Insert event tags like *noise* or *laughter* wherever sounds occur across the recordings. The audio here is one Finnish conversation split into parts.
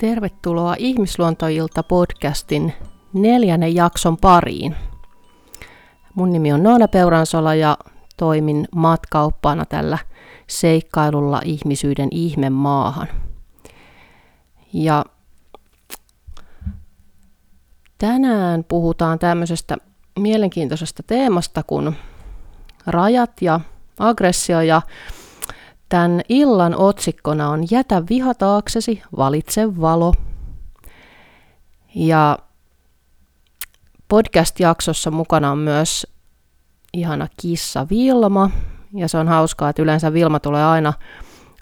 Tervetuloa Ihmisluontoilta podcastin neljännen jakson pariin. Mun nimi on Noona Peuransola ja toimin matkaoppana tällä seikkailulla ihmisyyden ihme maahan. Ja tänään puhutaan tämmöisestä mielenkiintoisesta teemasta kuin rajat ja aggressio ja Tämän illan otsikkona on Jätä viha taaksesi, valitse valo. Ja podcast-jaksossa mukana on myös ihana kissa Vilma. Ja se on hauskaa, että yleensä Vilma tulee aina,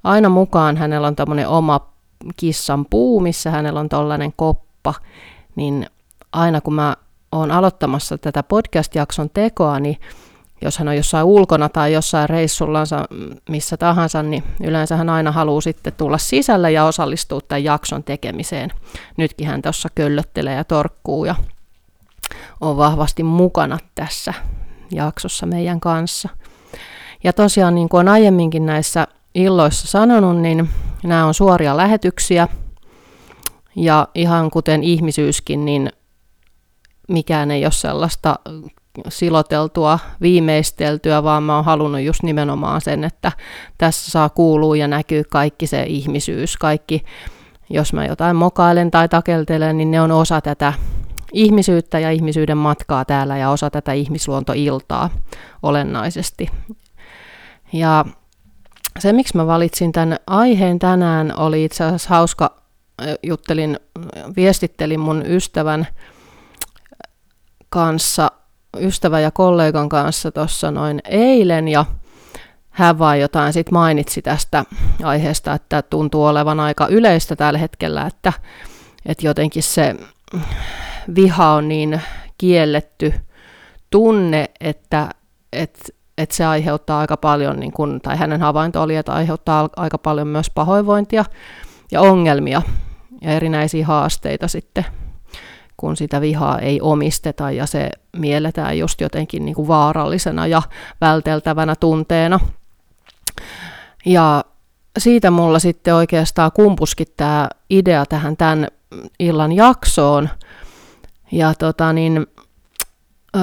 aina mukaan. Hänellä on tämmöinen oma kissan puu, missä hänellä on tollainen koppa. Niin aina kun mä oon aloittamassa tätä podcast-jakson tekoa, niin jos hän on jossain ulkona tai jossain reissullansa missä tahansa, niin yleensä hän aina haluaa sitten tulla sisälle ja osallistua tämän jakson tekemiseen. Nytkin hän tuossa köllöttelee ja torkkuu ja on vahvasti mukana tässä jaksossa meidän kanssa. Ja tosiaan niin kuin on aiemminkin näissä illoissa sanonut, niin nämä on suoria lähetyksiä. Ja ihan kuten ihmisyyskin, niin mikään ei ole sellaista siloteltua, viimeisteltyä, vaan mä oon halunnut just nimenomaan sen, että tässä saa kuulua ja näkyy kaikki se ihmisyys, kaikki, jos mä jotain mokailen tai takeltelen, niin ne on osa tätä ihmisyyttä ja ihmisyyden matkaa täällä ja osa tätä ihmisluontoiltaa olennaisesti. Ja se, miksi mä valitsin tämän aiheen tänään, oli itse asiassa hauska, juttelin, viestittelin mun ystävän kanssa ystävän ja kollegan kanssa tuossa noin eilen ja hän vaan jotain sitten mainitsi tästä aiheesta, että tuntuu olevan aika yleistä tällä hetkellä, että, että jotenkin se viha on niin kielletty tunne, että, että, että se aiheuttaa aika paljon, niin kun, tai hänen havainto oli, että aiheuttaa aika paljon myös pahoinvointia ja ongelmia ja erinäisiä haasteita sitten kun sitä vihaa ei omisteta ja se mielletään just jotenkin niin kuin vaarallisena ja välteltävänä tunteena. Ja siitä mulla sitten oikeastaan kumpuskin tämä idea tähän tämän illan jaksoon. Ja tota niin, öö,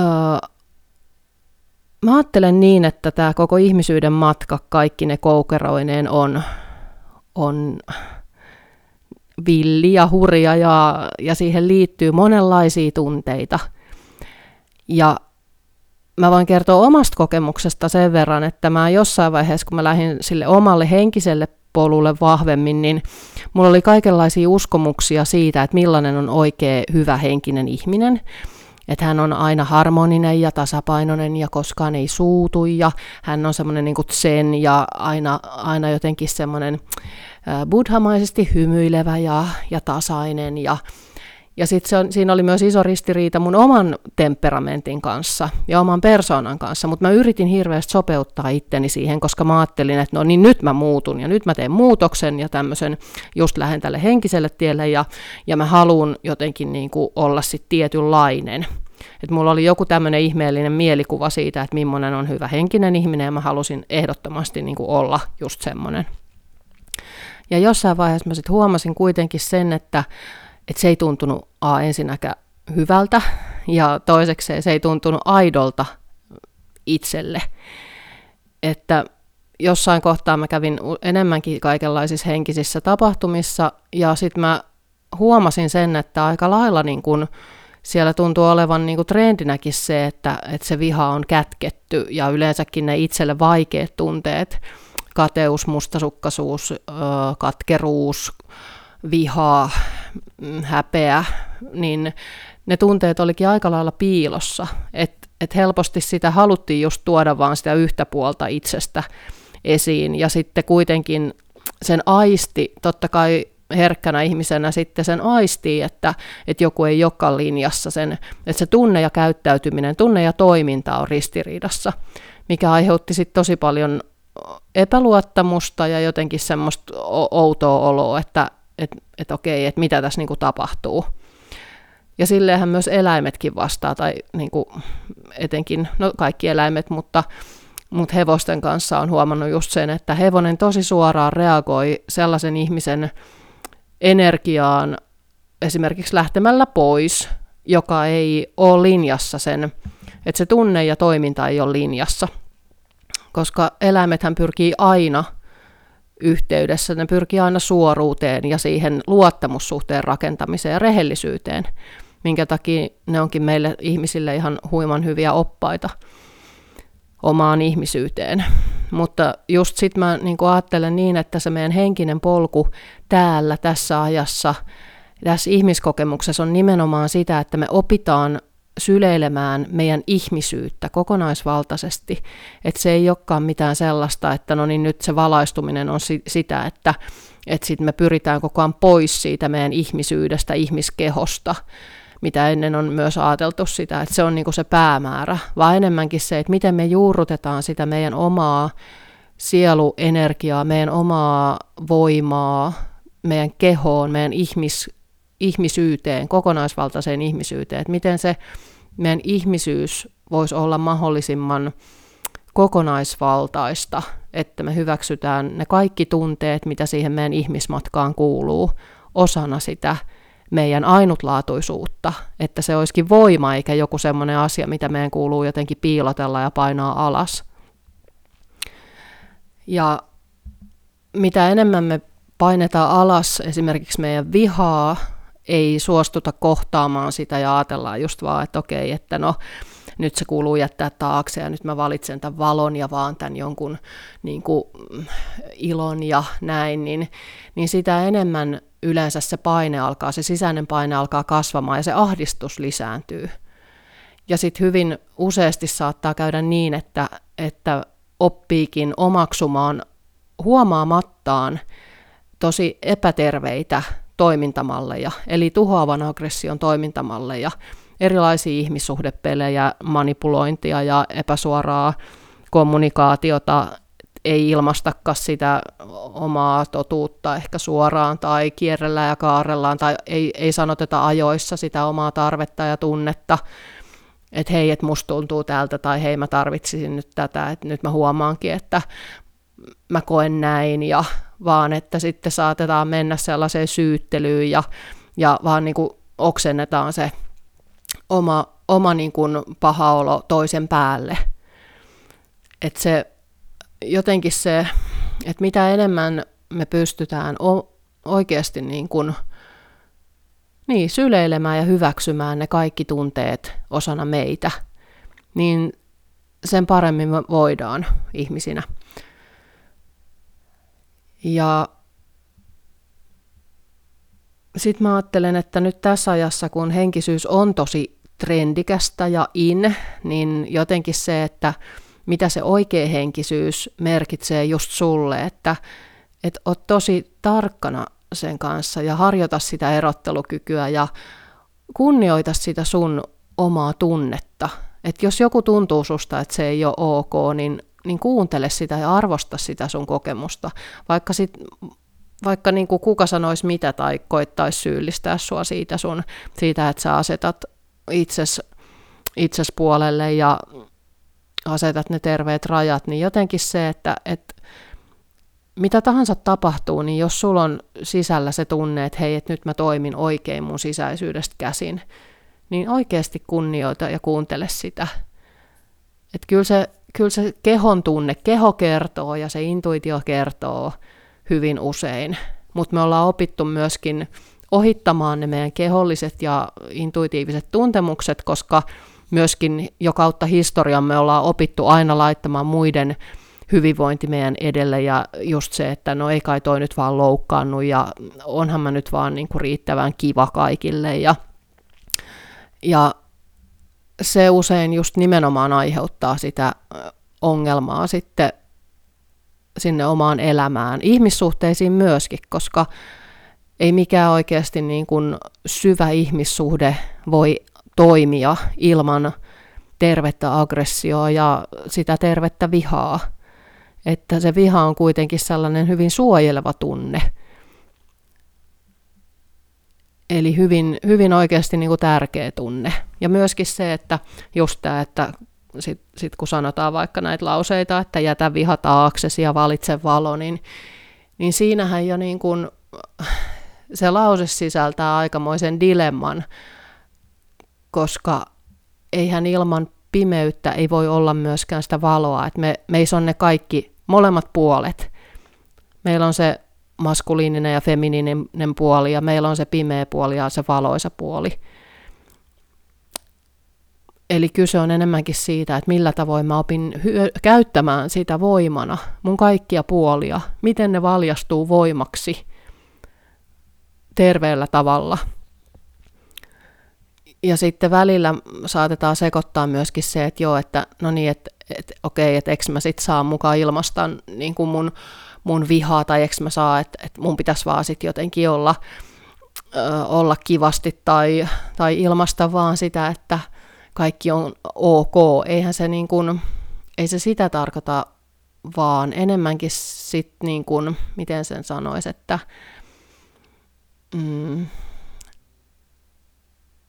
mä ajattelen niin, että tämä koko ihmisyyden matka kaikki ne koukeroineen on, on villi ja hurja ja, ja siihen liittyy monenlaisia tunteita. Ja mä voin kertoa omasta kokemuksesta sen verran, että mä jossain vaiheessa, kun mä lähdin sille omalle henkiselle polulle vahvemmin, niin mulla oli kaikenlaisia uskomuksia siitä, että millainen on oikea hyvä henkinen ihminen. Että hän on aina harmoninen ja tasapainoinen ja koskaan ei suutu ja hän on semmoinen niin zen ja aina, aina jotenkin semmoinen buddhamaisesti hymyilevä ja, ja tasainen ja ja sitten siinä oli myös iso ristiriita mun oman temperamentin kanssa ja oman persoonan kanssa, mutta mä yritin hirveästi sopeuttaa itteni siihen, koska mä ajattelin, että no niin nyt mä muutun ja nyt mä teen muutoksen ja tämmöisen just lähden tälle henkiselle tielle ja, ja mä haluan jotenkin niin kuin olla sitten tietynlainen. Et mulla oli joku tämmöinen ihmeellinen mielikuva siitä, että millainen on hyvä henkinen ihminen ja mä halusin ehdottomasti niin kuin olla just semmoinen. Ja jossain vaiheessa mä sitten huomasin kuitenkin sen, että, että se ei tuntunut a, ensinnäkään hyvältä ja toiseksi se ei tuntunut aidolta itselle. Että jossain kohtaa mä kävin enemmänkin kaikenlaisissa henkisissä tapahtumissa ja sitten mä huomasin sen, että aika lailla niin kun siellä tuntuu olevan niin kuin trendinäkin se, että, että se viha on kätketty ja yleensäkin ne itselle vaikeat tunteet, kateus, mustasukkaisuus, katkeruus, viha, mm, häpeä, niin ne tunteet olikin aika lailla piilossa. Että et helposti sitä haluttiin just tuoda vaan sitä yhtä puolta itsestä esiin. Ja sitten kuitenkin sen aisti, totta kai herkkänä ihmisenä sitten sen aistii, että, että joku ei joka linjassa sen, että se tunne ja käyttäytyminen, tunne ja toiminta on ristiriidassa, mikä aiheutti sitten tosi paljon epäluottamusta ja jotenkin semmoista outoa oloa, että et, et okei, että mitä tässä niinku tapahtuu. Ja silleenhän myös eläimetkin vastaa, tai niinku etenkin, no kaikki eläimet, mutta, mutta hevosten kanssa on huomannut just sen, että hevonen tosi suoraan reagoi sellaisen ihmisen energiaan esimerkiksi lähtemällä pois, joka ei ole linjassa sen, että se tunne ja toiminta ei ole linjassa. Koska eläimethän pyrkii aina yhteydessä, ne pyrkii aina suoruuteen ja siihen luottamussuhteen rakentamiseen ja rehellisyyteen, minkä takia ne onkin meille ihmisille ihan huiman hyviä oppaita omaan ihmisyyteen. Mutta just sitten mä niin ajattelen niin, että se meidän henkinen polku täällä, tässä ajassa, tässä ihmiskokemuksessa on nimenomaan sitä, että me opitaan syleilemään meidän ihmisyyttä kokonaisvaltaisesti. Että se ei olekaan mitään sellaista, että no niin nyt se valaistuminen on si- sitä, että että sitten me pyritään koko ajan pois siitä meidän ihmisyydestä, ihmiskehosta, mitä ennen on myös ajateltu sitä, että se on niinku se päämäärä, vaan enemmänkin se, että miten me juurrutetaan sitä meidän omaa sieluenergiaa, meidän omaa voimaa, meidän kehoon, meidän ihmis, ihmisyyteen, kokonaisvaltaiseen ihmisyyteen, että miten se meidän ihmisyys voisi olla mahdollisimman kokonaisvaltaista, että me hyväksytään ne kaikki tunteet, mitä siihen meidän ihmismatkaan kuuluu, osana sitä meidän ainutlaatuisuutta, että se olisikin voima eikä joku semmoinen asia, mitä meidän kuuluu jotenkin piilotella ja painaa alas. Ja mitä enemmän me painetaan alas esimerkiksi meidän vihaa, ei suostuta kohtaamaan sitä ja ajatellaan just vaan, että okei, että no nyt se kuuluu jättää taakse ja nyt mä valitsen tämän valon ja vaan tämän jonkun niin kuin, ilon ja näin, niin, niin sitä enemmän yleensä se paine alkaa, se sisäinen paine alkaa kasvamaan ja se ahdistus lisääntyy. Ja sitten hyvin useasti saattaa käydä niin, että, että oppiikin omaksumaan huomaamattaan tosi epäterveitä toimintamalleja, eli tuhoavan aggression toimintamalleja, erilaisia ihmissuhdepelejä, manipulointia ja epäsuoraa kommunikaatiota, ei ilmastakaan sitä omaa totuutta ehkä suoraan tai kierrellään ja kaarellaan tai ei, ei sanoteta ajoissa sitä omaa tarvetta ja tunnetta, että hei, että musta tuntuu tältä tai hei, mä tarvitsisin nyt tätä, että nyt mä huomaankin, että mä koen näin ja vaan että sitten saatetaan mennä sellaiseen syyttelyyn ja, ja vaan niin kuin oksennetaan se oma, oma niin kuin paha olo toisen päälle. Että se jotenkin se, että mitä enemmän me pystytään oikeasti niin kuin, niin, syleilemään ja hyväksymään ne kaikki tunteet osana meitä, niin sen paremmin me voidaan ihmisinä. Ja sitten mä ajattelen, että nyt tässä ajassa, kun henkisyys on tosi trendikästä ja in, niin jotenkin se, että mitä se oikea henkisyys merkitsee just sulle, että et oot tosi tarkkana sen kanssa ja harjoita sitä erottelukykyä ja kunnioita sitä sun omaa tunnetta. Että jos joku tuntuu susta, että se ei ole ok, niin, niin kuuntele sitä ja arvosta sitä sun kokemusta. Vaikka, sit, vaikka niin kuin kuka sanoisi mitä tai koittaisi syyllistää sua siitä, sun, siitä että sä asetat itses, itses puolelle ja asetat ne terveet rajat, niin jotenkin se, että, että mitä tahansa tapahtuu, niin jos sulla on sisällä se tunne, että hei, että nyt mä toimin oikein mun sisäisyydestä käsin, niin oikeasti kunnioita ja kuuntele sitä. Että kyllä se, kyllä se kehon tunne, keho kertoo ja se intuitio kertoo hyvin usein, mutta me ollaan opittu myöskin ohittamaan ne meidän keholliset ja intuitiiviset tuntemukset, koska myöskin jo kautta historian me ollaan opittu aina laittamaan muiden hyvinvointi meidän edelle ja just se, että no ei kai toi nyt vaan loukkaannut ja onhan mä nyt vaan niin kuin riittävän kiva kaikille ja, ja se usein just nimenomaan aiheuttaa sitä ongelmaa sitten sinne omaan elämään, ihmissuhteisiin myöskin, koska ei mikään oikeasti niin kuin syvä ihmissuhde voi toimia ilman tervettä aggressioa ja sitä tervettä vihaa. Että se viha on kuitenkin sellainen hyvin suojeleva tunne. Eli hyvin, hyvin oikeasti niin kuin tärkeä tunne. Ja myöskin se, että just tämä, että sitten sit kun sanotaan vaikka näitä lauseita, että jätä viha taaksesi ja valitse valo, niin, niin siinähän jo niin kuin se lause sisältää aikamoisen dilemman, koska eihän ilman pimeyttä ei voi olla myöskään sitä valoa, että me, meissä on ne kaikki molemmat puolet. Meillä on se maskuliininen ja feminiininen puoli ja meillä on se pimeä puoli ja se valoisa puoli. Eli kyse on enemmänkin siitä, että millä tavoin mä opin hyö- käyttämään sitä voimana, mun kaikkia puolia, miten ne valjastuu voimaksi terveellä tavalla. Ja sitten välillä saatetaan sekoittaa myöskin se, että joo, että no niin, että, että okei, että eikö mä sit saa mukaan ilmasta niin kuin mun, mun vihaa, tai eikö mä saa, että, että mun pitäisi vaan sitten jotenkin olla, ö, olla kivasti tai, tai ilmasta vaan sitä, että – kaikki on ok. Eihän se niin kuin, ei se sitä tarkoita, vaan enemmänkin sit niin miten sen sanoisi, että mm,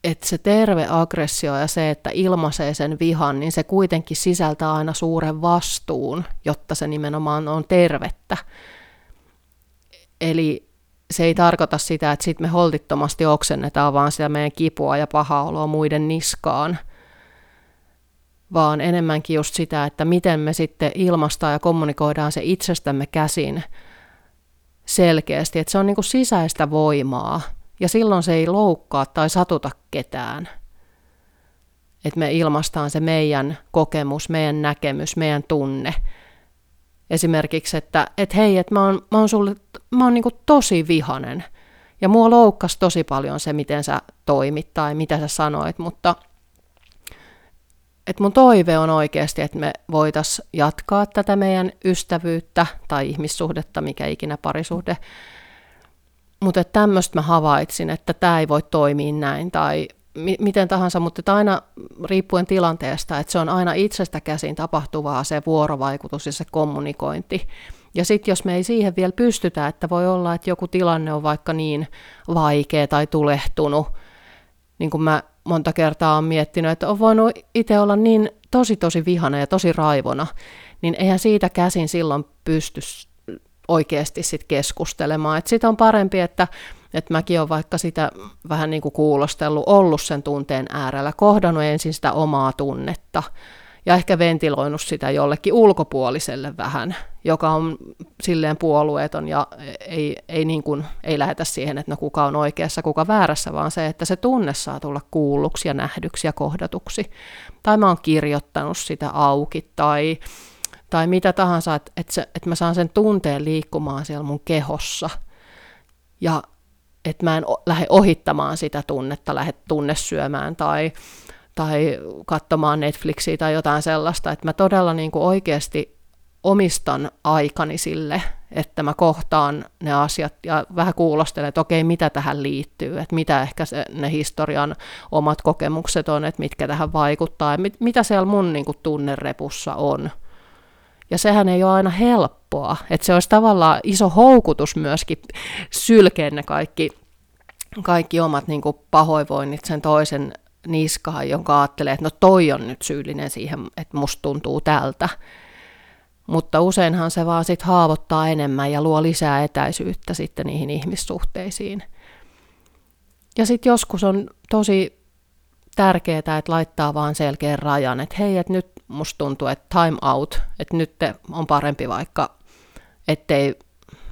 että se terve aggressio ja se, että ilmaisee sen vihan, niin se kuitenkin sisältää aina suuren vastuun, jotta se nimenomaan on tervettä. Eli se ei tarkoita sitä, että sitten me holtittomasti oksennetaan vaan sitä meidän kipua ja pahaa oloa muiden niskaan, vaan enemmänkin just sitä, että miten me sitten ilmastaa ja kommunikoidaan se itsestämme käsin selkeästi, että se on niin kuin sisäistä voimaa ja silloin se ei loukkaa tai satuta ketään. Että me ilmastaan se meidän kokemus, meidän näkemys, meidän tunne. Esimerkiksi, että et hei, että mä oon, mä oon, sulle, mä oon niin tosi vihanen ja mua loukkas tosi paljon se, miten sä toimit tai mitä sä sanoit, mutta – että mun toive on oikeasti, että me voitaisiin jatkaa tätä meidän ystävyyttä tai ihmissuhdetta, mikä ikinä parisuhde. Mutta tämmöistä mä havaitsin, että tämä ei voi toimia näin tai mi- miten tahansa, mutta aina riippuen tilanteesta, että se on aina itsestä käsin tapahtuvaa se vuorovaikutus ja se kommunikointi. Ja sitten jos me ei siihen vielä pystytä, että voi olla, että joku tilanne on vaikka niin vaikea tai tulehtunut, niin kuin mä monta kertaa on miettinyt, että on voinut itse olla niin tosi tosi vihana ja tosi raivona, niin eihän siitä käsin silloin pysty oikeasti sit keskustelemaan. Et sit on parempi, että, että mäkin olen vaikka sitä vähän niin kuin kuulostellut, ollut sen tunteen äärellä, kohdannut ensin sitä omaa tunnetta, ja ehkä ventiloinut sitä jollekin ulkopuoliselle vähän, joka on silleen puolueeton ja ei, ei, niin kuin, ei lähetä siihen, että no kuka on oikeassa, kuka väärässä, vaan se, että se tunne saa tulla kuulluksi ja nähdyksi ja kohdatuksi. Tai mä oon kirjoittanut sitä auki tai, tai mitä tahansa, että, että, se, että mä saan sen tunteen liikkumaan siellä mun kehossa. Ja että mä en lähde ohittamaan sitä tunnetta, lähde tunnesyömään tai tai katsomaan Netflixiä tai jotain sellaista, että mä todella niin kuin oikeasti omistan aikani sille, että mä kohtaan ne asiat ja vähän kuulostelen, että okei, mitä tähän liittyy, että mitä ehkä se, ne historian omat kokemukset on, että mitkä tähän vaikuttaa ja mit, mitä siellä mun niin kuin, tunnerepussa on. Ja sehän ei ole aina helppoa, että se olisi tavallaan iso houkutus myöskin sylkeä ne kaikki, kaikki omat niin kuin, pahoinvoinnit sen toisen niskaan, jonka ajattelee, että no toi on nyt syyllinen siihen, että musta tuntuu tältä. Mutta useinhan se vaan sit haavoittaa enemmän ja luo lisää etäisyyttä sitten niihin ihmissuhteisiin. Ja sitten joskus on tosi tärkeää, että laittaa vaan selkeän rajan, että hei, että nyt musta tuntuu, että time out, että nyt on parempi vaikka, ettei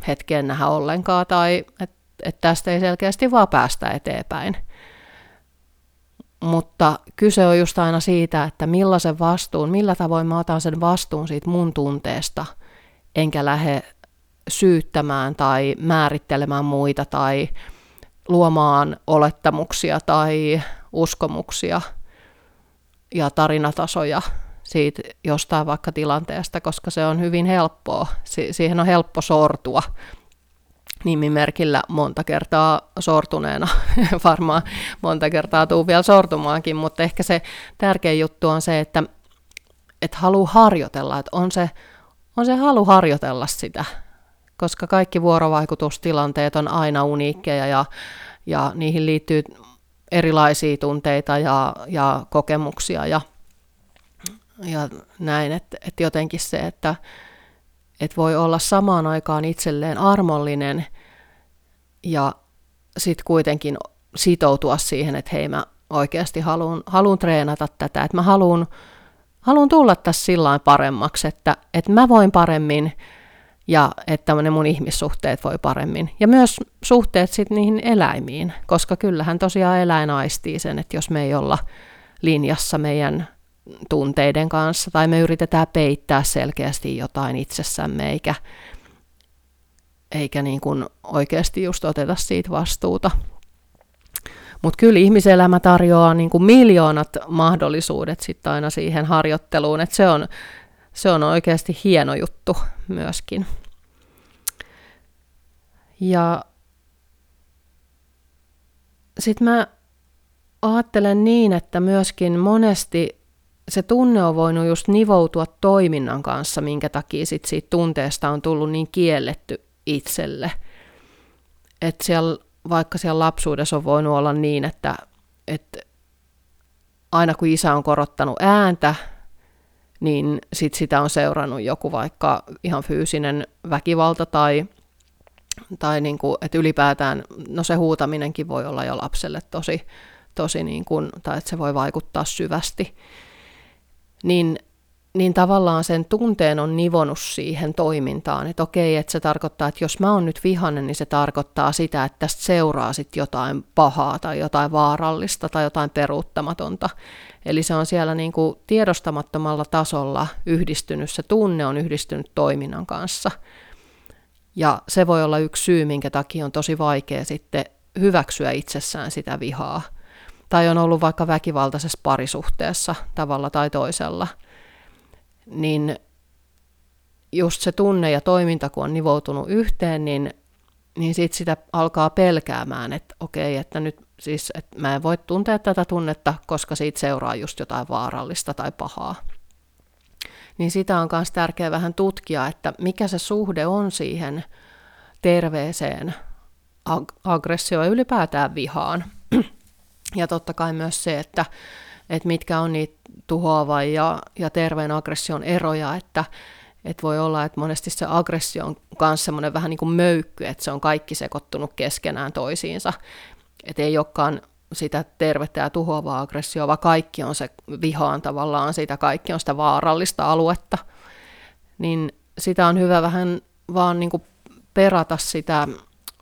hetkeen nähdä ollenkaan tai että, että tästä ei selkeästi vaan päästä eteenpäin. Mutta kyse on just aina siitä, että millaisen vastuun, millä tavoin mä otan sen vastuun siitä mun tunteesta, enkä lähde syyttämään tai määrittelemään muita tai luomaan olettamuksia tai uskomuksia ja tarinatasoja siitä jostain vaikka tilanteesta, koska se on hyvin helppoa. Si- siihen on helppo sortua nimimerkillä monta kertaa sortuneena. *laughs* Varmaan monta kertaa tuu vielä sortumaankin, mutta ehkä se tärkein juttu on se, että et halu harjoitella, että on se, on se halu harjoitella sitä, koska kaikki vuorovaikutustilanteet on aina uniikkeja ja, ja niihin liittyy erilaisia tunteita ja, ja kokemuksia ja, ja näin, että, että jotenkin se, että, että voi olla samaan aikaan itselleen armollinen ja sitten kuitenkin sitoutua siihen, että hei mä oikeasti haluan, haluan treenata tätä, että mä haluan, haluan tulla tässä sillä paremmaksi, että, että mä voin paremmin ja että ne mun ihmissuhteet voi paremmin. Ja myös suhteet sitten niihin eläimiin, koska kyllähän tosiaan eläin aistii sen, että jos me ei olla linjassa meidän tunteiden kanssa tai me yritetään peittää selkeästi jotain itsessämme eikä, eikä niin kuin oikeasti just oteta siitä vastuuta. Mutta kyllä ihmiselämä tarjoaa niin kuin miljoonat mahdollisuudet sitten aina siihen harjoitteluun, että se on, se on oikeasti hieno juttu myöskin. Ja sitten mä ajattelen niin, että myöskin monesti se tunne on voinut just nivoutua toiminnan kanssa, minkä takia sit siitä tunteesta on tullut niin kielletty itselle. Että siellä, vaikka siellä lapsuudessa on voinut olla niin, että, että aina kun isä on korottanut ääntä, niin sit sitä on seurannut joku vaikka ihan fyysinen väkivalta tai, tai niin kuin, että ylipäätään, no se huutaminenkin voi olla jo lapselle tosi, tosi niin kuin, tai että se voi vaikuttaa syvästi. Niin, niin tavallaan sen tunteen on nivonut siihen toimintaan, että okei, että se tarkoittaa, että jos mä oon nyt vihainen, niin se tarkoittaa sitä, että tästä seuraa sitten jotain pahaa tai jotain vaarallista tai jotain peruuttamatonta. Eli se on siellä niin kuin tiedostamattomalla tasolla yhdistynyt, se tunne on yhdistynyt toiminnan kanssa. Ja se voi olla yksi syy, minkä takia on tosi vaikea sitten hyväksyä itsessään sitä vihaa tai on ollut vaikka väkivaltaisessa parisuhteessa tavalla tai toisella, niin just se tunne ja toiminta, kun on nivoutunut yhteen, niin, niin sitten sitä alkaa pelkäämään, että okei, että nyt siis että mä en voi tuntea tätä tunnetta, koska siitä seuraa just jotain vaarallista tai pahaa. Niin sitä on myös tärkeää vähän tutkia, että mikä se suhde on siihen terveeseen ag- aggressioon ja ylipäätään vihaan. Ja totta kai myös se, että, että mitkä on niitä tuhoavan ja, ja terveen aggression eroja, että, että voi olla, että monesti se aggressio on myös semmoinen vähän niin kuin möykky, että se on kaikki sekoittunut keskenään toisiinsa. Että ei olekaan sitä tervettä ja tuhoavaa aggressioa, vaan kaikki on se vihaan tavallaan, sitä kaikki on sitä vaarallista aluetta. Niin sitä on hyvä vähän vaan niin kuin perata sitä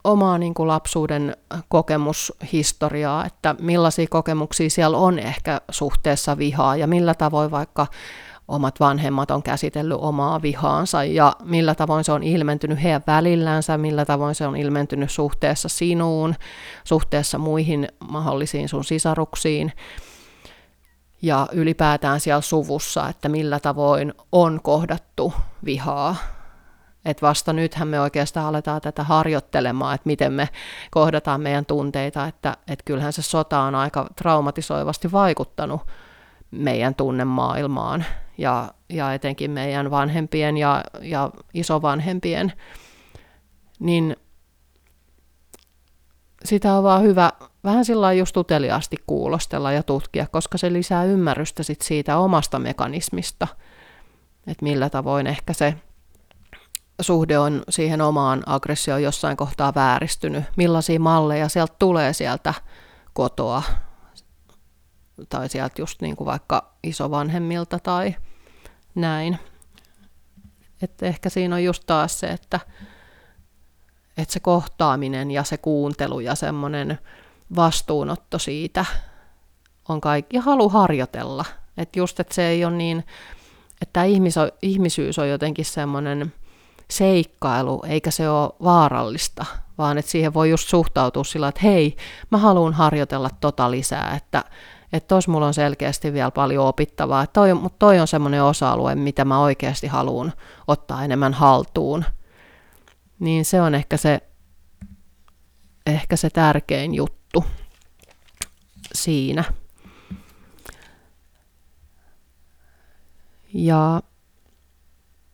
omaa niin kuin lapsuuden kokemushistoriaa, että millaisia kokemuksia siellä on ehkä suhteessa vihaa ja millä tavoin vaikka omat vanhemmat on käsitellyt omaa vihaansa ja millä tavoin se on ilmentynyt heidän välillänsä, millä tavoin se on ilmentynyt suhteessa sinuun, suhteessa muihin mahdollisiin sun sisaruksiin ja ylipäätään siellä suvussa, että millä tavoin on kohdattu vihaa että vasta nythän me oikeastaan aletaan tätä harjoittelemaan, että miten me kohdataan meidän tunteita, että, että kyllähän se sota on aika traumatisoivasti vaikuttanut meidän tunnemaailmaan ja, ja etenkin meidän vanhempien ja, ja isovanhempien, niin sitä on vaan hyvä vähän sillä just uteliaasti kuulostella ja tutkia, koska se lisää ymmärrystä sit siitä omasta mekanismista, että millä tavoin ehkä se suhde on siihen omaan aggressioon jossain kohtaa vääristynyt, millaisia malleja sieltä tulee sieltä kotoa tai sieltä just niin kuin vaikka isovanhemmilta tai näin. Että ehkä siinä on just taas se, että, että se kohtaaminen ja se kuuntelu ja semmoinen vastuunotto siitä on kaikki, ja halu harjoitella. Että just, että se ei ole niin, että ihmisyys on jotenkin semmoinen seikkailu, eikä se ole vaarallista, vaan että siihen voi just suhtautua sillä, että hei, mä haluan harjoitella tota lisää, että että tos mulla on selkeästi vielä paljon opittavaa, että toi, mutta toi on semmoinen osa-alue, mitä mä oikeasti haluan ottaa enemmän haltuun. Niin se on ehkä se, ehkä se tärkein juttu siinä. Ja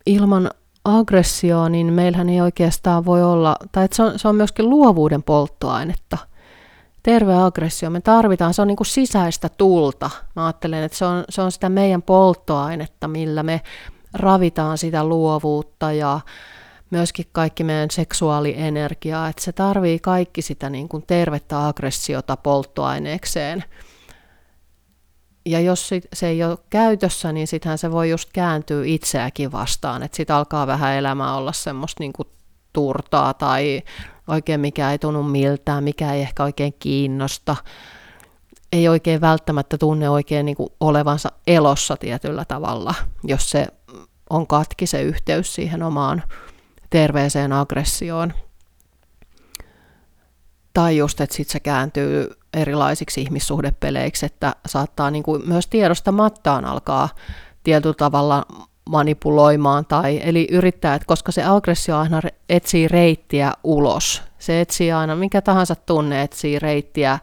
ilman aggressioon, niin meillähän ei oikeastaan voi olla, tai se, on, se on myöskin luovuuden polttoainetta. Terve aggressio, me tarvitaan, se on niin kuin sisäistä tulta. Mä ajattelen, että se on, se on sitä meidän polttoainetta, millä me ravitaan sitä luovuutta ja myöskin kaikki meidän seksuaalienergiaa, että se tarvii kaikki sitä niin kuin tervettä aggressiota polttoaineekseen. Ja jos se ei ole käytössä, niin sittenhän se voi just kääntyä itseäkin vastaan, että sitten alkaa vähän elämä olla semmoista niin kuin turtaa tai oikein mikä ei tunnu miltään, mikä ei ehkä oikein kiinnosta. Ei oikein välttämättä tunne oikein niin kuin olevansa elossa tietyllä tavalla, jos se on katki se yhteys siihen omaan terveeseen aggressioon. Tai just, että sitten se kääntyy erilaisiksi ihmissuhdepeleiksi, että saattaa niin kuin myös tiedostamattaan alkaa tietyllä tavalla manipuloimaan tai eli yrittää, että koska se aggressio aina etsii reittiä ulos. Se etsii aina, mikä tahansa tunne etsii reittiä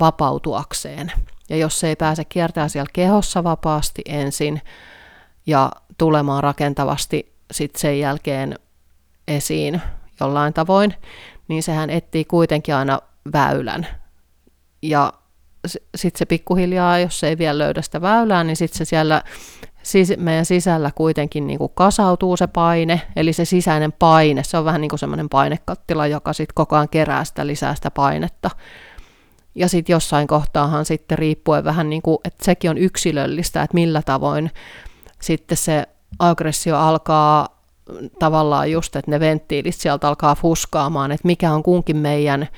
vapautuakseen. Ja jos se ei pääse kiertämään siellä kehossa vapaasti ensin ja tulemaan rakentavasti sitten sen jälkeen esiin jollain tavoin, niin sehän etsii kuitenkin aina väylän. Ja sitten se pikkuhiljaa, jos se ei vielä löydä sitä väylää, niin sitten se siellä sis- meidän sisällä kuitenkin niin kuin kasautuu se paine, eli se sisäinen paine, se on vähän niin kuin semmoinen painekattila, joka sitten koko ajan kerää sitä lisää sitä painetta. Ja sitten jossain kohtaahan sitten riippuen vähän niin kuin, että sekin on yksilöllistä, että millä tavoin sitten se aggressio alkaa tavallaan just, että ne venttiilit sieltä alkaa fuskaamaan, että mikä on kunkin meidän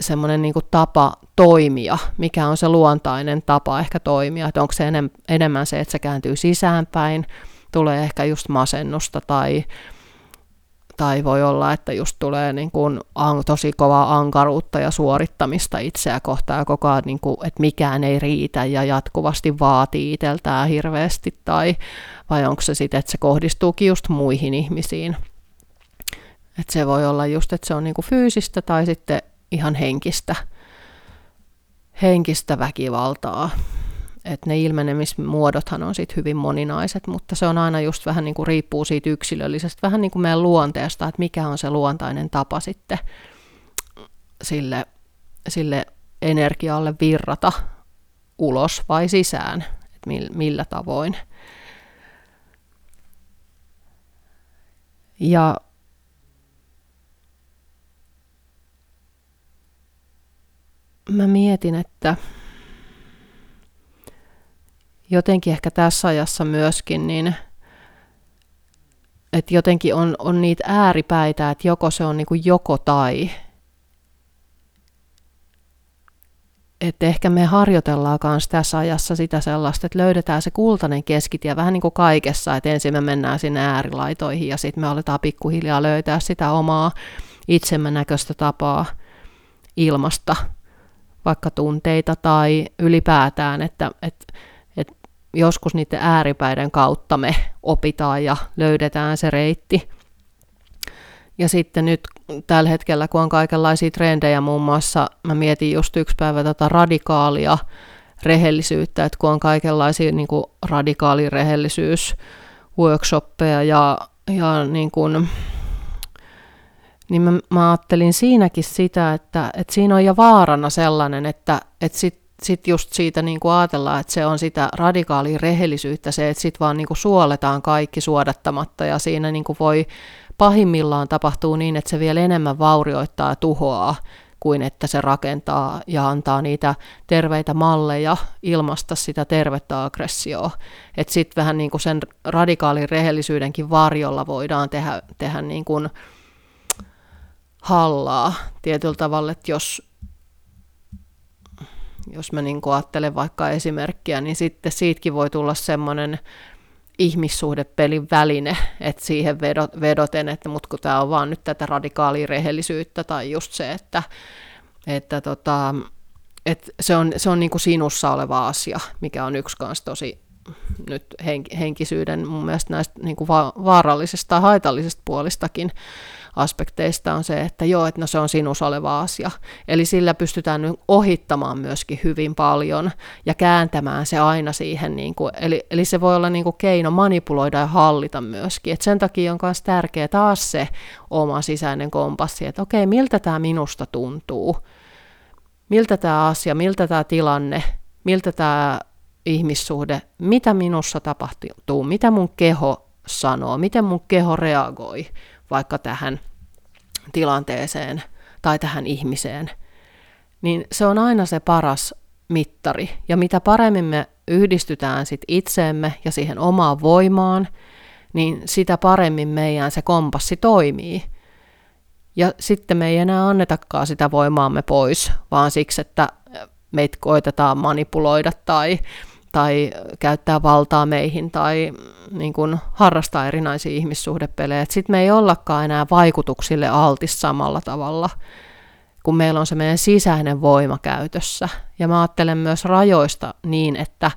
semmoinen niin tapa toimia, mikä on se luontainen tapa ehkä toimia, että onko se enem, enemmän se, että se kääntyy sisäänpäin, tulee ehkä just masennusta tai, tai voi olla, että just tulee niin kuin tosi kovaa ankaruutta ja suorittamista itseä kohtaan ja koko ajan, niin kuin, että mikään ei riitä ja jatkuvasti vaatii itseltään hirveästi tai vai onko se sitten, että se kohdistuukin just muihin ihmisiin. Että se voi olla just, että se on niinku fyysistä tai sitten ihan henkistä, henkistä väkivaltaa. Että ne ilmenemismuodothan on sitten hyvin moninaiset, mutta se on aina just vähän niin kuin riippuu siitä yksilöllisestä, vähän niin kuin meidän luonteesta, että mikä on se luontainen tapa sitten sille, sille energialle virrata ulos vai sisään, että millä tavoin. Ja mä mietin, että jotenkin ehkä tässä ajassa myöskin, niin että jotenkin on, on niitä ääripäitä, että joko se on niin kuin joko tai, että ehkä me harjoitellaan myös tässä ajassa sitä sellaista, että löydetään se kultainen keskitie vähän niin kuin kaikessa, että ensin me mennään sinne äärilaitoihin ja sitten me aletaan pikkuhiljaa löytää sitä omaa itsemme näköistä tapaa ilmasta vaikka tunteita tai ylipäätään, että, että, että joskus niiden ääripäiden kautta me opitaan ja löydetään se reitti. Ja sitten nyt tällä hetkellä, kun on kaikenlaisia trendejä, muun muassa mä mietin just yksi päivä tätä radikaalia rehellisyyttä, että kun on kaikenlaisia niin kuin workshoppeja ja, ja niin kuin, niin mä, mä ajattelin siinäkin sitä, että, että siinä on jo vaarana sellainen, että, että sit, sit just siitä niin kuin ajatellaan, että se on sitä radikaalia rehellisyyttä, se, että sit vaan niin kuin suoletaan kaikki suodattamatta ja siinä niin kuin voi pahimmillaan tapahtuu niin, että se vielä enemmän vaurioittaa ja tuhoaa kuin että se rakentaa ja antaa niitä terveitä malleja ilmasta sitä tervettä aggressioa. Että sitten vähän niin kuin sen radikaalin rehellisyydenkin varjolla voidaan tehdä, tehdä niin kuin hallaa tietyllä tavalla, että jos, jos mä niin ajattelen vaikka esimerkkiä, niin sitten siitäkin voi tulla semmoinen ihmissuhdepelin väline, että siihen vedoten, että mut kun tämä on vaan nyt tätä radikaalia rehellisyyttä tai just se, että, että tota, et se on, se on niin kuin sinussa oleva asia, mikä on yksi kanssa tosi nyt henkisyyden mun mielestä näistä niin kuin vaarallisesta tai haitallisesta puolistakin aspekteista on se, että joo, että no se on sinus oleva asia. Eli sillä pystytään nyt ohittamaan myöskin hyvin paljon ja kääntämään se aina siihen, niin kuin, eli, eli se voi olla niin kuin keino manipuloida ja hallita myöskin. Et sen takia on myös tärkeää taas se oma sisäinen kompassi, että okei, miltä tämä minusta tuntuu, miltä tämä asia, miltä tämä tilanne, miltä tämä ihmissuhde, mitä minussa tapahtuu, mitä mun keho sanoo, miten mun keho reagoi vaikka tähän tilanteeseen tai tähän ihmiseen, niin se on aina se paras mittari. Ja mitä paremmin me yhdistytään sit itseemme ja siihen omaan voimaan, niin sitä paremmin meidän se kompassi toimii. Ja sitten me ei enää annetakaan sitä voimaamme pois, vaan siksi, että meitä koitetaan manipuloida tai, tai käyttää valtaa meihin tai niin kuin harrastaa erinäisiä ihmissuhdepelejä. Sitten me ei ollakaan enää vaikutuksille altis samalla tavalla, kun meillä on se meidän sisäinen voima käytössä. Ja mä ajattelen myös rajoista niin, että,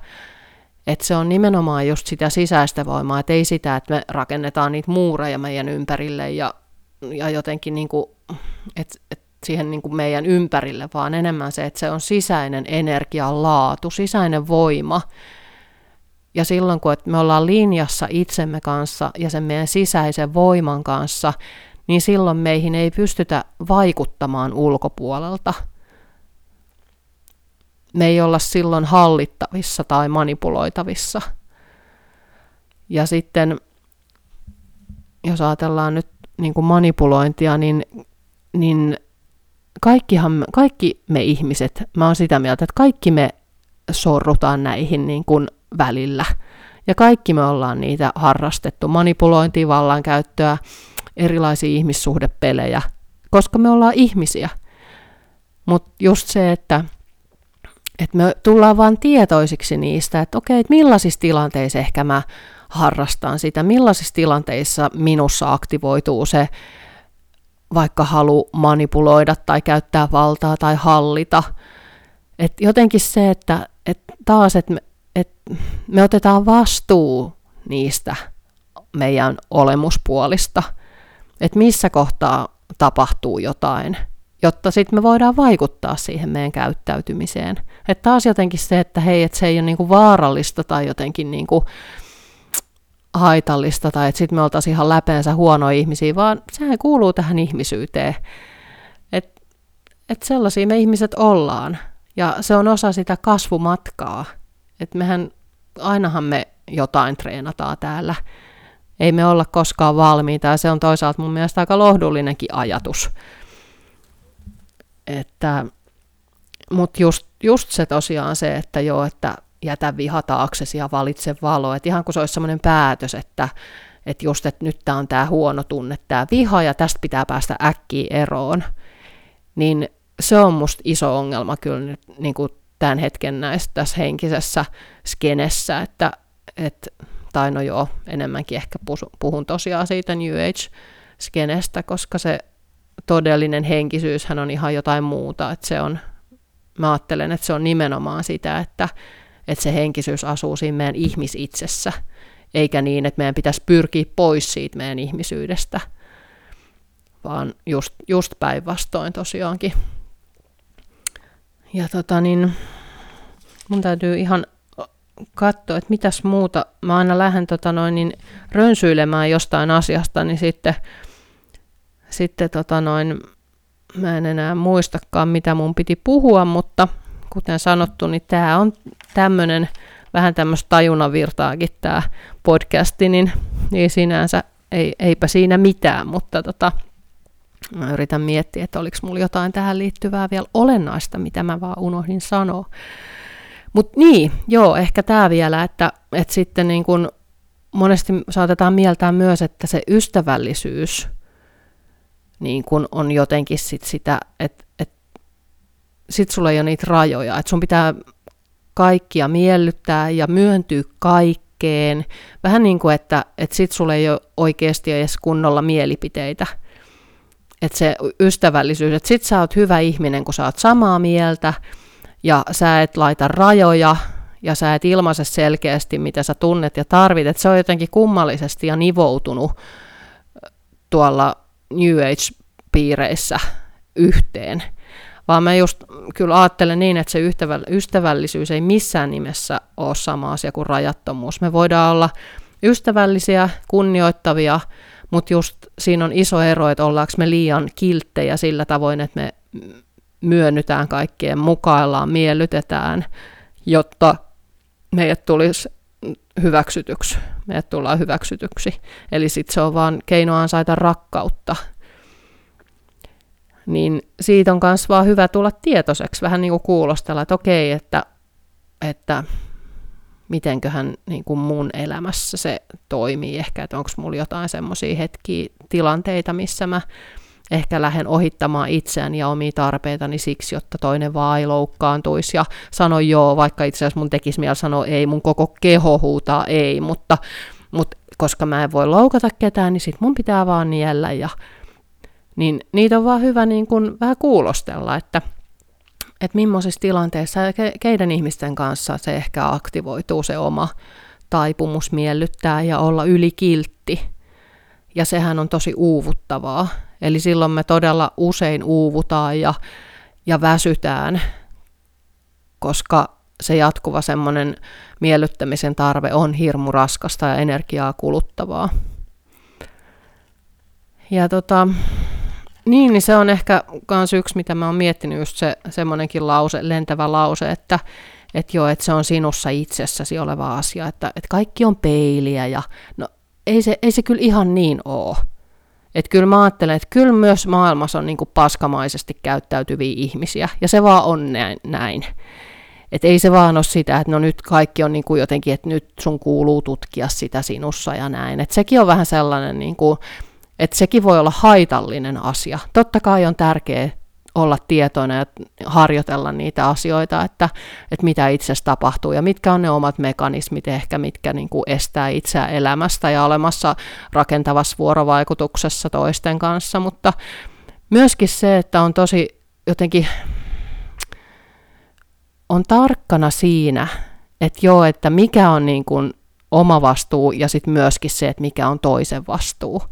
että se on nimenomaan just sitä sisäistä voimaa, että ei sitä, että me rakennetaan niitä muureja meidän ympärille ja, ja jotenkin niin kuin, että, että siihen niin kuin meidän ympärille, vaan enemmän se, että se on sisäinen energian laatu, sisäinen voima. Ja silloin, kun me ollaan linjassa itsemme kanssa ja sen meidän sisäisen voiman kanssa, niin silloin meihin ei pystytä vaikuttamaan ulkopuolelta. Me ei olla silloin hallittavissa tai manipuloitavissa. Ja sitten, jos ajatellaan nyt niin kuin manipulointia, niin, niin kaikkihan, kaikki me ihmiset, mä oon sitä mieltä, että kaikki me sorrutaan näihin niin kuin välillä. Ja kaikki me ollaan niitä harrastettu, manipulointia, vallankäyttöä, erilaisia ihmissuhdepelejä, koska me ollaan ihmisiä. Mutta just se, että, että me tullaan vaan tietoisiksi niistä, että okei, että millaisissa tilanteissa ehkä mä harrastan sitä, millaisissa tilanteissa minussa aktivoituu se vaikka halu manipuloida tai käyttää valtaa tai hallita. Et jotenkin se, että et taas, että me, et me otetaan vastuu niistä meidän olemuspuolista, että missä kohtaa tapahtuu jotain, jotta sitten me voidaan vaikuttaa siihen meidän käyttäytymiseen. Että taas jotenkin se, että hei, että se ei ole niinku vaarallista tai jotenkin niinku, haitallista tai että sitten me oltaisiin ihan läpeensä huonoja ihmisiä, vaan sehän kuuluu tähän ihmisyyteen. Että et sellaisia me ihmiset ollaan ja se on osa sitä kasvumatkaa. Että mehän, ainahan me jotain treenataan täällä. Ei me olla koskaan valmiita ja se on toisaalta mun mielestä aika lohdullinenkin ajatus. Että, mutta just, just se tosiaan se, että joo, että jätä viha taaksesi ja valitse valo. Et ihan kuin se olisi sellainen päätös, että, että just, että nyt tämä on tämä huono tunne, tämä viha ja tästä pitää päästä äkkiä eroon, niin se on musta iso ongelma kyllä nyt niin kuin tämän hetken näissä tässä henkisessä skenessä, että, että tai no joo, enemmänkin ehkä puhun tosiaan siitä New Age-skenestä, koska se todellinen henkisyyshän on ihan jotain muuta, että se on, mä ajattelen, että se on nimenomaan sitä, että, että se henkisyys asuu siinä meidän ihmisitsessä, eikä niin, että meidän pitäisi pyrkiä pois siitä meidän ihmisyydestä, vaan just, just päinvastoin tosiaankin. Ja tota niin, mun täytyy ihan katsoa, että mitäs muuta. Mä aina lähden tota noin, niin rönsyilemään jostain asiasta, niin sitten, sitten tota noin, mä en enää muistakaan, mitä mun piti puhua, mutta kuten sanottu, niin tämä on tämmöinen vähän tämmöistä tajunnavirtaakin tämä podcasti, niin ei sinänsä, ei, eipä siinä mitään, mutta tota, mä yritän miettiä, että oliko mulla jotain tähän liittyvää vielä olennaista, mitä mä vaan unohdin sanoa. Mutta niin, joo, ehkä tämä vielä, että, että sitten niin kun monesti saatetaan mieltää myös, että se ystävällisyys niin kun on jotenkin sit sitä, että, että sit sulla ei ole niitä rajoja, että sun pitää kaikkia miellyttää ja myöntyä kaikkeen. Vähän niin kuin, että, että sit sulla ei ole oikeasti edes kunnolla mielipiteitä. Että se ystävällisyys, että sit sä oot hyvä ihminen, kun sä oot samaa mieltä ja sä et laita rajoja ja sä et ilmaise selkeästi, mitä sä tunnet ja tarvit. Että se on jotenkin kummallisesti ja nivoutunut tuolla New Age-piireissä yhteen vaan mä just kyllä ajattelen niin, että se ystävällisyys ei missään nimessä ole sama asia kuin rajattomuus. Me voidaan olla ystävällisiä, kunnioittavia, mutta just siinä on iso ero, että ollaanko me liian kilttejä sillä tavoin, että me myönnytään kaikkeen, mukaillaan, miellytetään, jotta meidät tulisi hyväksytyksi me tullaan hyväksytyksi. Eli sitten se on vaan keino ansaita rakkautta. Niin siitä on myös vaan hyvä tulla tietoiseksi, vähän niin kuin kuulostella, että okei, että, että mitenköhän niin kuin mun elämässä se toimii ehkä, että onko mulla jotain semmoisia hetkiä, tilanteita, missä mä ehkä lähden ohittamaan itseäni ja omia tarpeitani siksi, jotta toinen vaan ei loukkaantuisi ja sano joo, vaikka itse asiassa mun tekisi mieli sanoa ei, mun koko keho huutaa ei, mutta, mutta koska mä en voi loukata ketään, niin sit mun pitää vaan niellä ja niin niitä on vaan hyvä niin kuin vähän kuulostella, että että millaisissa tilanteissa ja keiden ihmisten kanssa se ehkä aktivoituu se oma taipumus miellyttää ja olla ylikiltti. Ja sehän on tosi uuvuttavaa. Eli silloin me todella usein uuvutaan ja, ja väsytään, koska se jatkuva semmoinen miellyttämisen tarve on hirmu raskasta ja energiaa kuluttavaa. Ja tota, niin, niin se on ehkä myös yksi, mitä mä oon miettinyt, just se semmoinenkin lause, lentävä lause, että että joo, että se on sinussa itsessäsi oleva asia, että, että kaikki on peiliä ja no ei se, ei se kyllä ihan niin ole. Että kyllä mä ajattelen, että kyllä myös maailmassa on niin kuin paskamaisesti käyttäytyviä ihmisiä, ja se vaan on näin. Että ei se vaan ole sitä, että no nyt kaikki on niin kuin jotenkin, että nyt sun kuuluu tutkia sitä sinussa ja näin. Että sekin on vähän sellainen, niin kuin, että sekin voi olla haitallinen asia. Totta kai on tärkeää olla tietoinen ja harjoitella niitä asioita, että, että mitä itsessä tapahtuu ja mitkä on ne omat mekanismit ehkä, mitkä niin kuin estää itseä elämästä ja olemassa rakentavassa vuorovaikutuksessa toisten kanssa, mutta myöskin se, että on tosi jotenkin on tarkkana siinä, että joo, että mikä on niin kuin oma vastuu ja sitten myöskin se, että mikä on toisen vastuu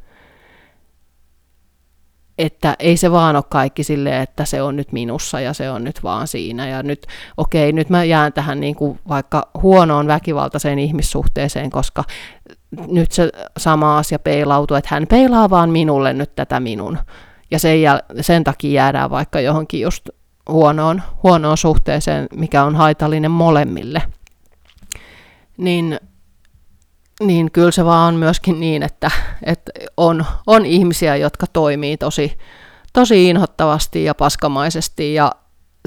että ei se vaan ole kaikki silleen, että se on nyt minussa ja se on nyt vaan siinä. Ja nyt, okei, nyt mä jään tähän niin kuin vaikka huonoon väkivaltaiseen ihmissuhteeseen, koska nyt se sama asia peilautuu, että hän peilaa vaan minulle nyt tätä minun. Ja sen, jäl- sen takia jäädään vaikka johonkin just huonoon, huonoon suhteeseen, mikä on haitallinen molemmille. Niin niin kyllä se vaan on myöskin niin, että, että on, on ihmisiä, jotka toimii tosi, tosi inhottavasti ja paskamaisesti ja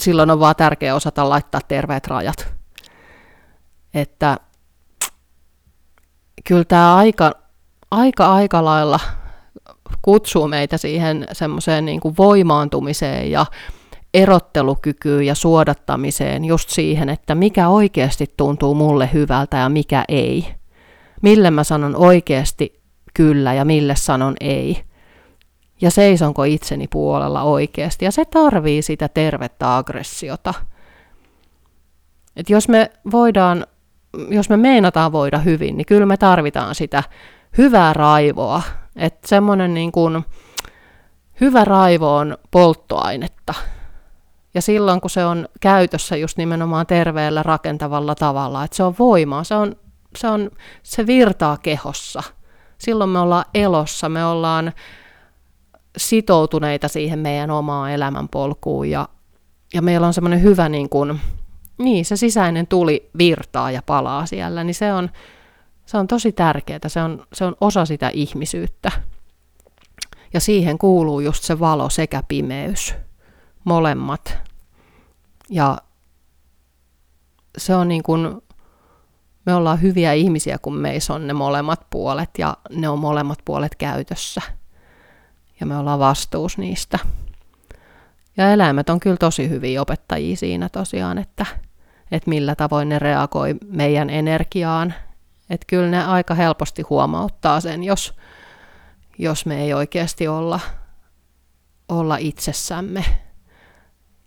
silloin on vaan tärkeää osata laittaa terveet rajat. Että kyllä tämä aika, aika aika lailla kutsuu meitä siihen semmoiseen niin kuin voimaantumiseen ja erottelukykyyn ja suodattamiseen just siihen, että mikä oikeasti tuntuu mulle hyvältä ja mikä ei mille mä sanon oikeasti kyllä ja mille sanon ei. Ja seisonko itseni puolella oikeasti. Ja se tarvii sitä tervettä aggressiota. Et jos me voidaan, jos me meinataan voida hyvin, niin kyllä me tarvitaan sitä hyvää raivoa. Että semmoinen niin kuin, hyvä raivo on polttoainetta. Ja silloin, kun se on käytössä just nimenomaan terveellä rakentavalla tavalla, että se on voimaa, se on se, on, se virtaa kehossa. Silloin me ollaan elossa, me ollaan sitoutuneita siihen meidän omaan elämänpolkuun ja, ja meillä on semmoinen hyvä niin kuin, niin, se sisäinen tuli virtaa ja palaa siellä, niin se on, se on tosi tärkeää, se on, se on osa sitä ihmisyyttä. Ja siihen kuuluu just se valo sekä pimeys, molemmat. Ja se on niin kuin me ollaan hyviä ihmisiä, kun meissä on ne molemmat puolet ja ne on molemmat puolet käytössä. Ja me ollaan vastuus niistä. Ja eläimet on kyllä tosi hyviä opettajia siinä tosiaan, että, että millä tavoin ne reagoi meidän energiaan. Että kyllä ne aika helposti huomauttaa sen, jos, jos me ei oikeasti olla, olla itsessämme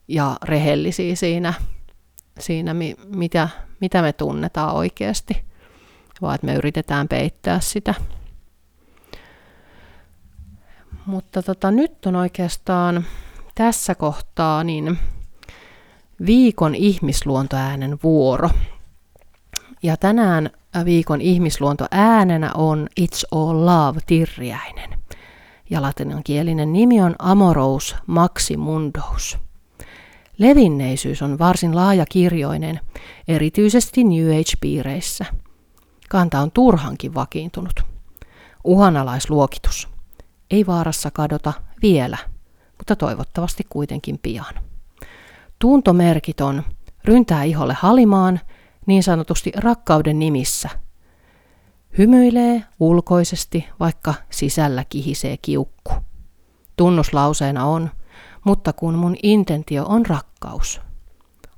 ja rehellisiä siinä, siinä mitä, mitä me tunnetaan oikeasti, vaan että me yritetään peittää sitä. Mutta tota, nyt on oikeastaan tässä kohtaa niin viikon ihmisluontoäänen vuoro. Ja tänään viikon ihmisluontoäänenä on It's All Love Tirriäinen. Ja latinankielinen nimi on Amorous Maximundous. Levinneisyys on varsin laajakirjoinen, erityisesti New Age-piireissä. Kanta on turhankin vakiintunut. Uhanalaisluokitus. Ei vaarassa kadota vielä, mutta toivottavasti kuitenkin pian. Tuntomerkit on ryntää iholle halimaan niin sanotusti rakkauden nimissä. Hymyilee ulkoisesti, vaikka sisällä kihisee kiukku. Tunnuslauseena on, mutta kun mun intentio on rakkaus.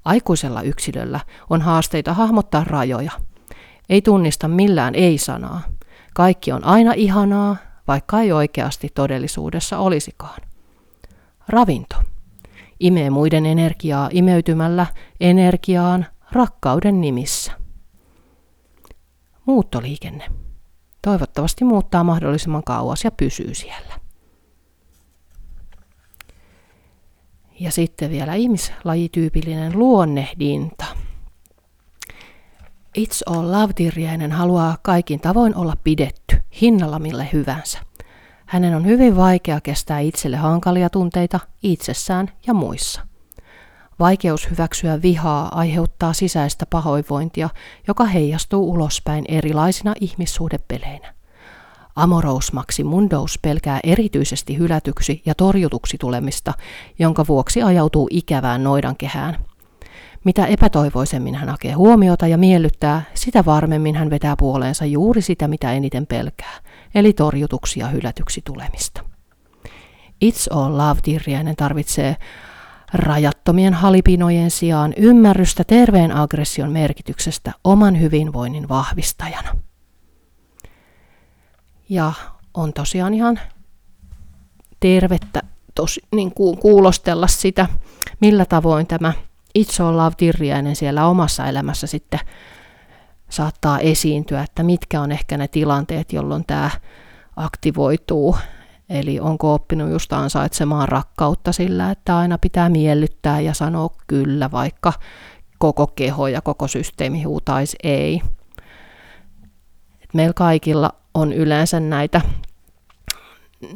Aikuisella yksilöllä on haasteita hahmottaa rajoja. Ei tunnista millään ei-sanaa. Kaikki on aina ihanaa, vaikka ei oikeasti todellisuudessa olisikaan. Ravinto. Imee muiden energiaa imeytymällä energiaan rakkauden nimissä. Muuttoliikenne. Toivottavasti muuttaa mahdollisimman kauas ja pysyy siellä. Ja sitten vielä ihmislajityypillinen luonnehdinta. It's all love haluaa kaikin tavoin olla pidetty, hinnalla mille hyvänsä. Hänen on hyvin vaikea kestää itselle hankalia tunteita itsessään ja muissa. Vaikeus hyväksyä vihaa aiheuttaa sisäistä pahoinvointia, joka heijastuu ulospäin erilaisina ihmissuhdepeleinä. Amorous Maximundous pelkää erityisesti hylätyksi ja torjutuksi tulemista, jonka vuoksi ajautuu ikävään noidankehään. Mitä epätoivoisemmin hän hakee huomiota ja miellyttää, sitä varmemmin hän vetää puoleensa juuri sitä, mitä eniten pelkää, eli torjutuksi ja hylätyksi tulemista. It's all love Tirriäinen tarvitsee rajattomien halipinojen sijaan ymmärrystä terveen aggression merkityksestä oman hyvinvoinnin vahvistajana. Ja on tosiaan ihan tervettä tos, niin kuin kuulostella sitä, millä tavoin tämä It's All Love Tirriäinen siellä omassa elämässä sitten saattaa esiintyä, että mitkä on ehkä ne tilanteet, jolloin tämä aktivoituu. Eli onko oppinut just ansaitsemaan rakkautta sillä, että aina pitää miellyttää ja sanoa kyllä, vaikka koko keho ja koko systeemi huutaisi ei. Et meillä kaikilla on yleensä näitä,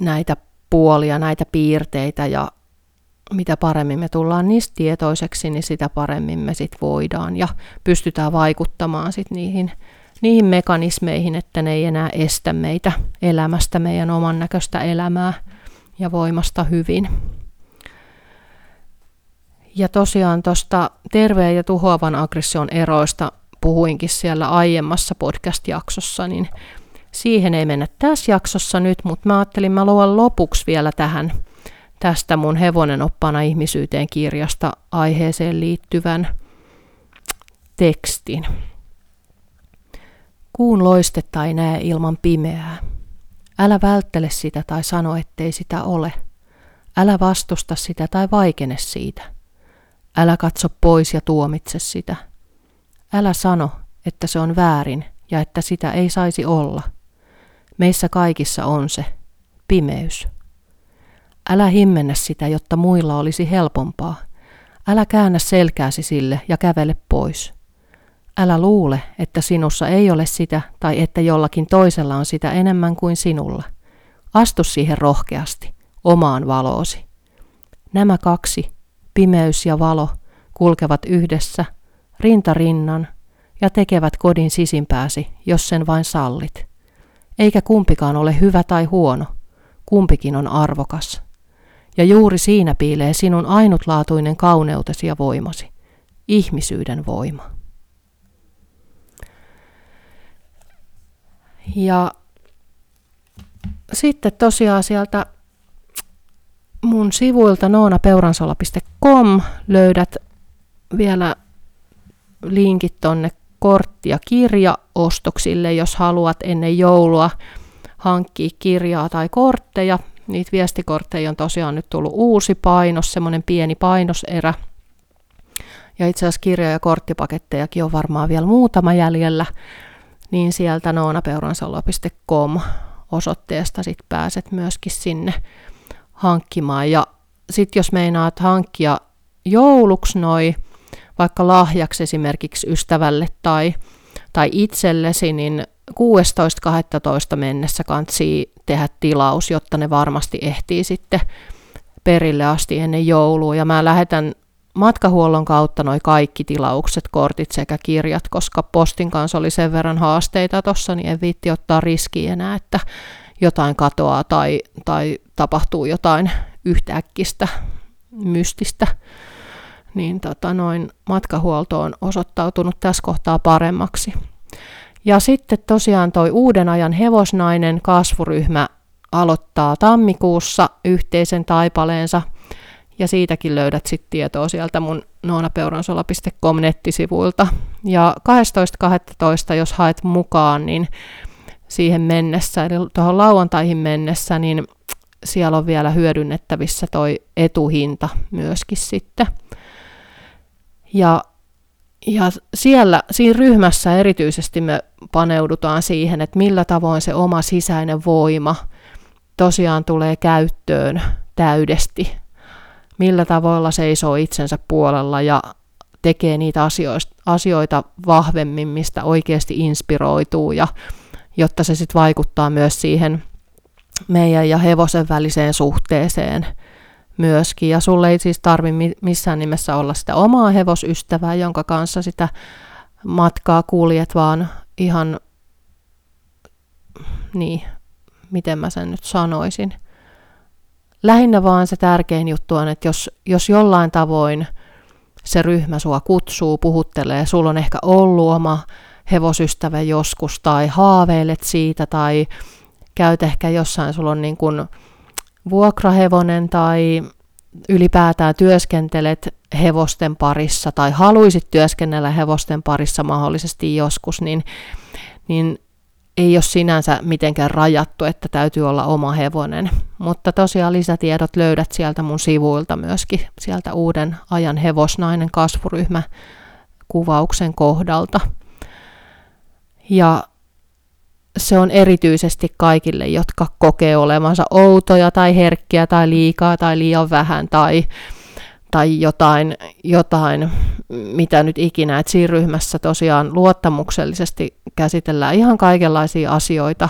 näitä puolia, näitä piirteitä ja mitä paremmin me tullaan niistä tietoiseksi, niin sitä paremmin me sit voidaan ja pystytään vaikuttamaan sit niihin, niihin mekanismeihin, että ne ei enää estä meitä elämästä, meidän oman näköistä elämää ja voimasta hyvin. Ja tosiaan tuosta terveen ja tuhoavan aggression eroista puhuinkin siellä aiemmassa podcast-jaksossa, niin siihen ei mennä tässä jaksossa nyt, mutta mä ajattelin, mä luon lopuksi vielä tähän tästä mun hevonen oppana ihmisyyteen kirjasta aiheeseen liittyvän tekstin. Kuun loistetta ei näe ilman pimeää. Älä välttele sitä tai sano, ettei sitä ole. Älä vastusta sitä tai vaikene siitä. Älä katso pois ja tuomitse sitä. Älä sano, että se on väärin ja että sitä ei saisi olla. Meissä kaikissa on se, pimeys. Älä himmennä sitä, jotta muilla olisi helpompaa. Älä käännä selkääsi sille ja kävele pois. Älä luule, että sinussa ei ole sitä tai että jollakin toisella on sitä enemmän kuin sinulla. Astu siihen rohkeasti, omaan valoosi. Nämä kaksi, pimeys ja valo, kulkevat yhdessä, rinta rinnan, ja tekevät kodin sisimpääsi, jos sen vain sallit. Eikä kumpikaan ole hyvä tai huono, kumpikin on arvokas. Ja juuri siinä piilee sinun ainutlaatuinen kauneutesi ja voimasi, ihmisyyden voima. Ja sitten tosiaan sieltä mun sivuilta noonapeuransala.com löydät vielä linkit tonne kortti- ja kirjaostoksille, jos haluat ennen joulua hankkia kirjaa tai kortteja. Niitä viestikortteja on tosiaan nyt tullut uusi painos, semmoinen pieni painoserä. Ja itse asiassa kirja- ja korttipakettejakin on varmaan vielä muutama jäljellä, niin sieltä noonapeuransalo.com osoitteesta sit pääset myöskin sinne hankkimaan. Ja sitten jos meinaat hankkia jouluksi noi vaikka lahjaksi esimerkiksi ystävälle tai, tai itsellesi, niin 16.12. mennessä kansi tehdä tilaus, jotta ne varmasti ehtii sitten perille asti ennen joulua. Ja mä lähetän matkahuollon kautta noi kaikki tilaukset, kortit sekä kirjat, koska postin kanssa oli sen verran haasteita tuossa, niin en viitti ottaa riskiä enää, että jotain katoaa tai, tai tapahtuu jotain yhtäkkistä, mystistä. Niin tota, noin matkahuolto on osoittautunut tässä kohtaa paremmaksi. Ja sitten tosiaan toi uuden ajan hevosnainen kasvuryhmä aloittaa tammikuussa yhteisen taipaleensa – ja siitäkin löydät sitten tietoa sieltä mun noonapeuransola.com nettisivuilta. Ja 12.12. jos haet mukaan, niin siihen mennessä, eli tuohon lauantaihin mennessä, niin siellä on vielä hyödynnettävissä toi etuhinta myöskin sitten. Ja, ja siellä, siinä ryhmässä erityisesti me paneudutaan siihen, että millä tavoin se oma sisäinen voima tosiaan tulee käyttöön täydesti. Millä tavoilla seisoo itsensä puolella ja tekee niitä asioita vahvemmin, mistä oikeasti inspiroituu ja jotta se sitten vaikuttaa myös siihen meidän ja hevosen väliseen suhteeseen myöskin. Ja sulle ei siis tarvi missään nimessä olla sitä omaa hevosystävää, jonka kanssa sitä matkaa kuljet, vaan ihan, niin, miten mä sen nyt sanoisin, lähinnä vaan se tärkein juttu on, että jos, jos jollain tavoin se ryhmä sua kutsuu, puhuttelee, sulla on ehkä ollut oma hevosystävä joskus tai haaveilet siitä tai käyt ehkä jossain, sulla on niin kuin vuokrahevonen tai ylipäätään työskentelet hevosten parissa tai haluisit työskennellä hevosten parissa mahdollisesti joskus, niin, niin ei ole sinänsä mitenkään rajattu, että täytyy olla oma hevonen. Mutta tosiaan lisätiedot löydät sieltä mun sivuilta myöskin, sieltä uuden ajan hevosnainen kasvuryhmä kuvauksen kohdalta. Ja se on erityisesti kaikille, jotka kokee olevansa outoja tai herkkiä tai liikaa tai liian vähän tai tai jotain, jotain, mitä nyt ikinä. Et siinä ryhmässä tosiaan luottamuksellisesti käsitellään ihan kaikenlaisia asioita,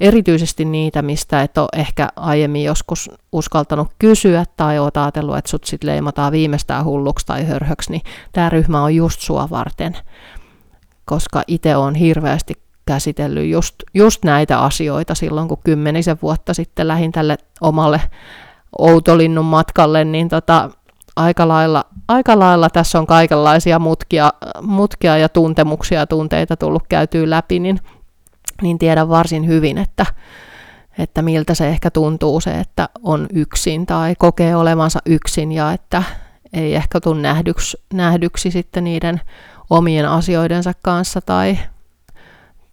erityisesti niitä, mistä et ole ehkä aiemmin joskus uskaltanut kysyä tai olet ajatellut, että sut sit leimataan viimeistään hulluksi tai hörhöksi, niin tämä ryhmä on just sua varten, koska itse on hirveästi käsitellyt just, just näitä asioita silloin, kun kymmenisen vuotta sitten lähin tälle omalle outolinnun matkalle, niin tota, aika lailla, aika lailla tässä on kaikenlaisia mutkia, mutkia ja tuntemuksia ja tunteita tullut käytyä läpi, niin, niin tiedän varsin hyvin, että, että miltä se ehkä tuntuu se, että on yksin tai kokee olevansa yksin ja että ei ehkä tule nähdyksi, nähdyksi sitten niiden omien asioidensa kanssa tai,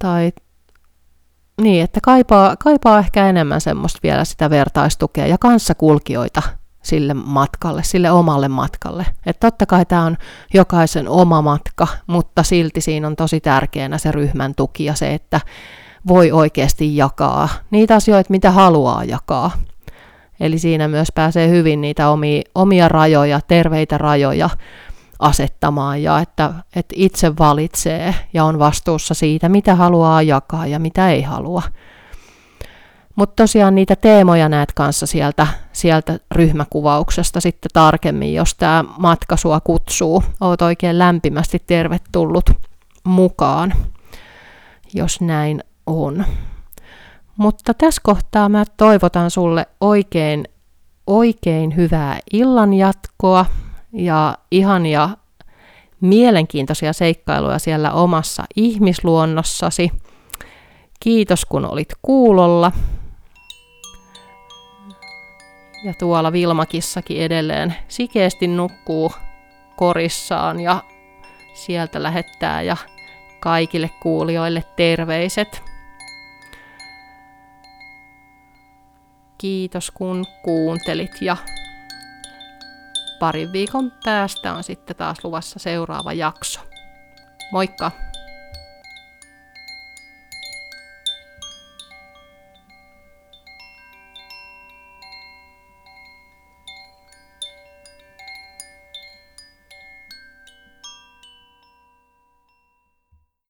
tai niin, että kaipaa, kaipaa ehkä enemmän semmoista vielä sitä vertaistukea ja kanssakulkijoita sille matkalle, sille omalle matkalle. Että totta kai tämä on jokaisen oma matka, mutta silti siinä on tosi tärkeänä se ryhmän tuki ja se, että voi oikeasti jakaa niitä asioita, mitä haluaa jakaa. Eli siinä myös pääsee hyvin niitä omia, omia rajoja, terveitä rajoja asettamaan ja että, että itse valitsee ja on vastuussa siitä, mitä haluaa jakaa ja mitä ei halua. Mutta tosiaan niitä teemoja näet kanssa sieltä, sieltä ryhmäkuvauksesta sitten tarkemmin, jos tämä matka sua kutsuu. Oot oikein lämpimästi tervetullut mukaan, jos näin on. Mutta tässä kohtaa mä toivotan sulle oikein, oikein hyvää illan jatkoa ja ihania mielenkiintoisia seikkailuja siellä omassa ihmisluonnossasi. Kiitos kun olit kuulolla. Ja tuolla Vilmakissakin edelleen sikeesti nukkuu korissaan ja sieltä lähettää ja kaikille kuulijoille terveiset. Kiitos kun kuuntelit ja parin viikon päästä on sitten taas luvassa seuraava jakso. Moikka!